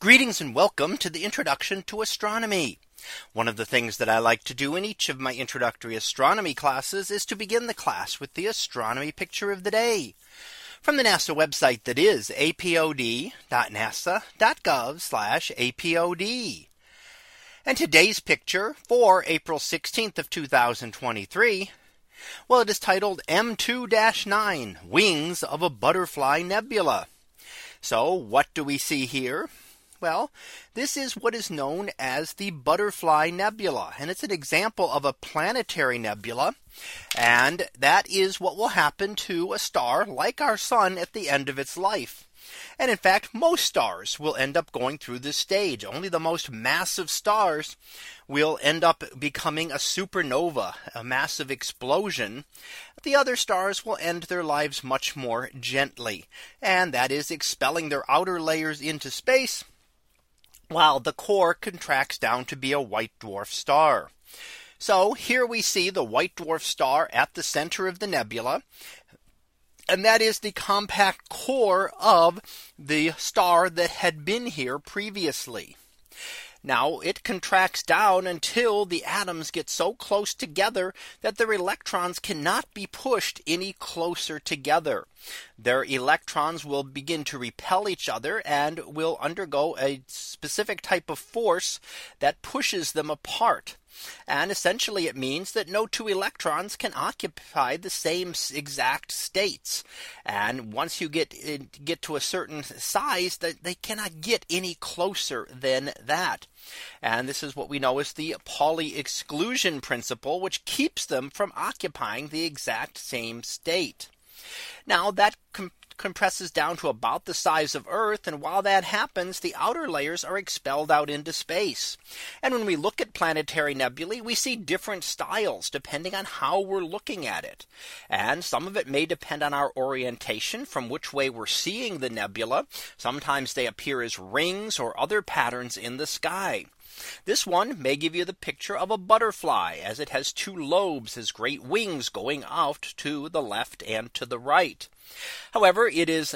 Greetings and welcome to the introduction to astronomy. One of the things that I like to do in each of my introductory astronomy classes is to begin the class with the astronomy picture of the day from the NASA website that is apod.nasa.gov apod. And today's picture for April 16th of 2023. Well, it is titled M2-9 Wings of a Butterfly Nebula. So what do we see here? Well, this is what is known as the Butterfly Nebula, and it's an example of a planetary nebula. And that is what will happen to a star like our sun at the end of its life. And in fact, most stars will end up going through this stage. Only the most massive stars will end up becoming a supernova, a massive explosion. The other stars will end their lives much more gently. And that is expelling their outer layers into space while the core contracts down to be a white dwarf star. So here we see the white dwarf star at the center of the nebula. And that is the compact core of the star that had been here previously. Now it contracts down until the atoms get so close together that their electrons cannot be pushed any closer together. Their electrons will begin to repel each other and will undergo a specific type of force that pushes them apart. And essentially it means that no two electrons can occupy the same exact states. And once you get uh, get to a certain size that they cannot get any closer than that. And this is what we know as the Pauli exclusion principle, which keeps them from occupying the exact same state. Now that compresses down to about the size of Earth. And while that happens, the outer layers are expelled out into space. And when we look at planetary nebulae, we see different styles depending on how we're looking at it. And some of it may depend on our orientation from which way we're seeing the nebula. Sometimes they appear as rings or other patterns in the sky. This one may give you the picture of a butterfly as it has two lobes as great wings going out to the left and to the right. However, it is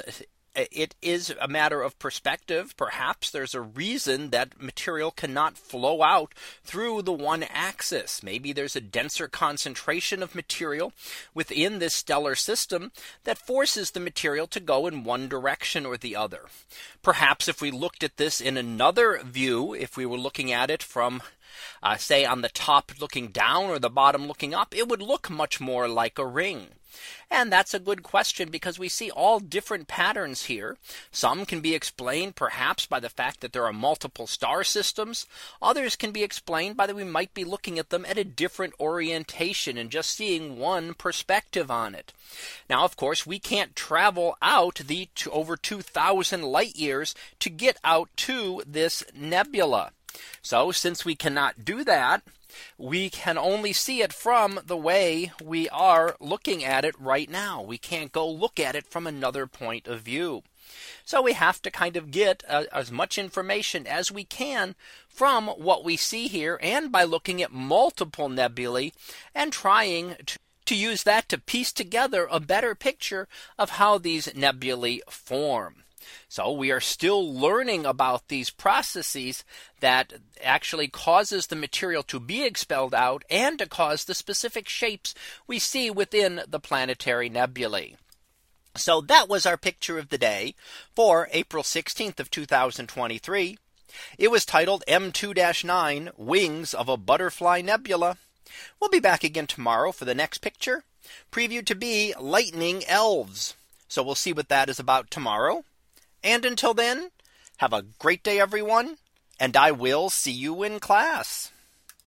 it is a matter of perspective. Perhaps there's a reason that material cannot flow out through the one axis. Maybe there's a denser concentration of material within this stellar system that forces the material to go in one direction or the other. Perhaps if we looked at this in another view, if we were looking at it from uh, say on the top looking down or the bottom looking up, it would look much more like a ring. And that's a good question because we see all different patterns here. Some can be explained perhaps by the fact that there are multiple star systems. Others can be explained by that we might be looking at them at a different orientation and just seeing one perspective on it. Now, of course, we can't travel out the over 2000 light years to get out to this nebula. So since we cannot do that, we can only see it from the way we are looking at it right now. We can't go look at it from another point of view. So we have to kind of get uh, as much information as we can from what we see here and by looking at multiple nebulae and trying to to use that to piece together a better picture of how these nebulae form. So we are still learning about these processes that actually causes the material to be expelled out and to cause the specific shapes we see within the planetary nebulae. So that was our picture of the day for April 16th of 2023. It was titled M2-9 Wings of a Butterfly Nebula. We'll be back again tomorrow for the next picture previewed to be lightning elves. So we'll see what that is about tomorrow. And until then, have a great day, everyone, and I will see you in class.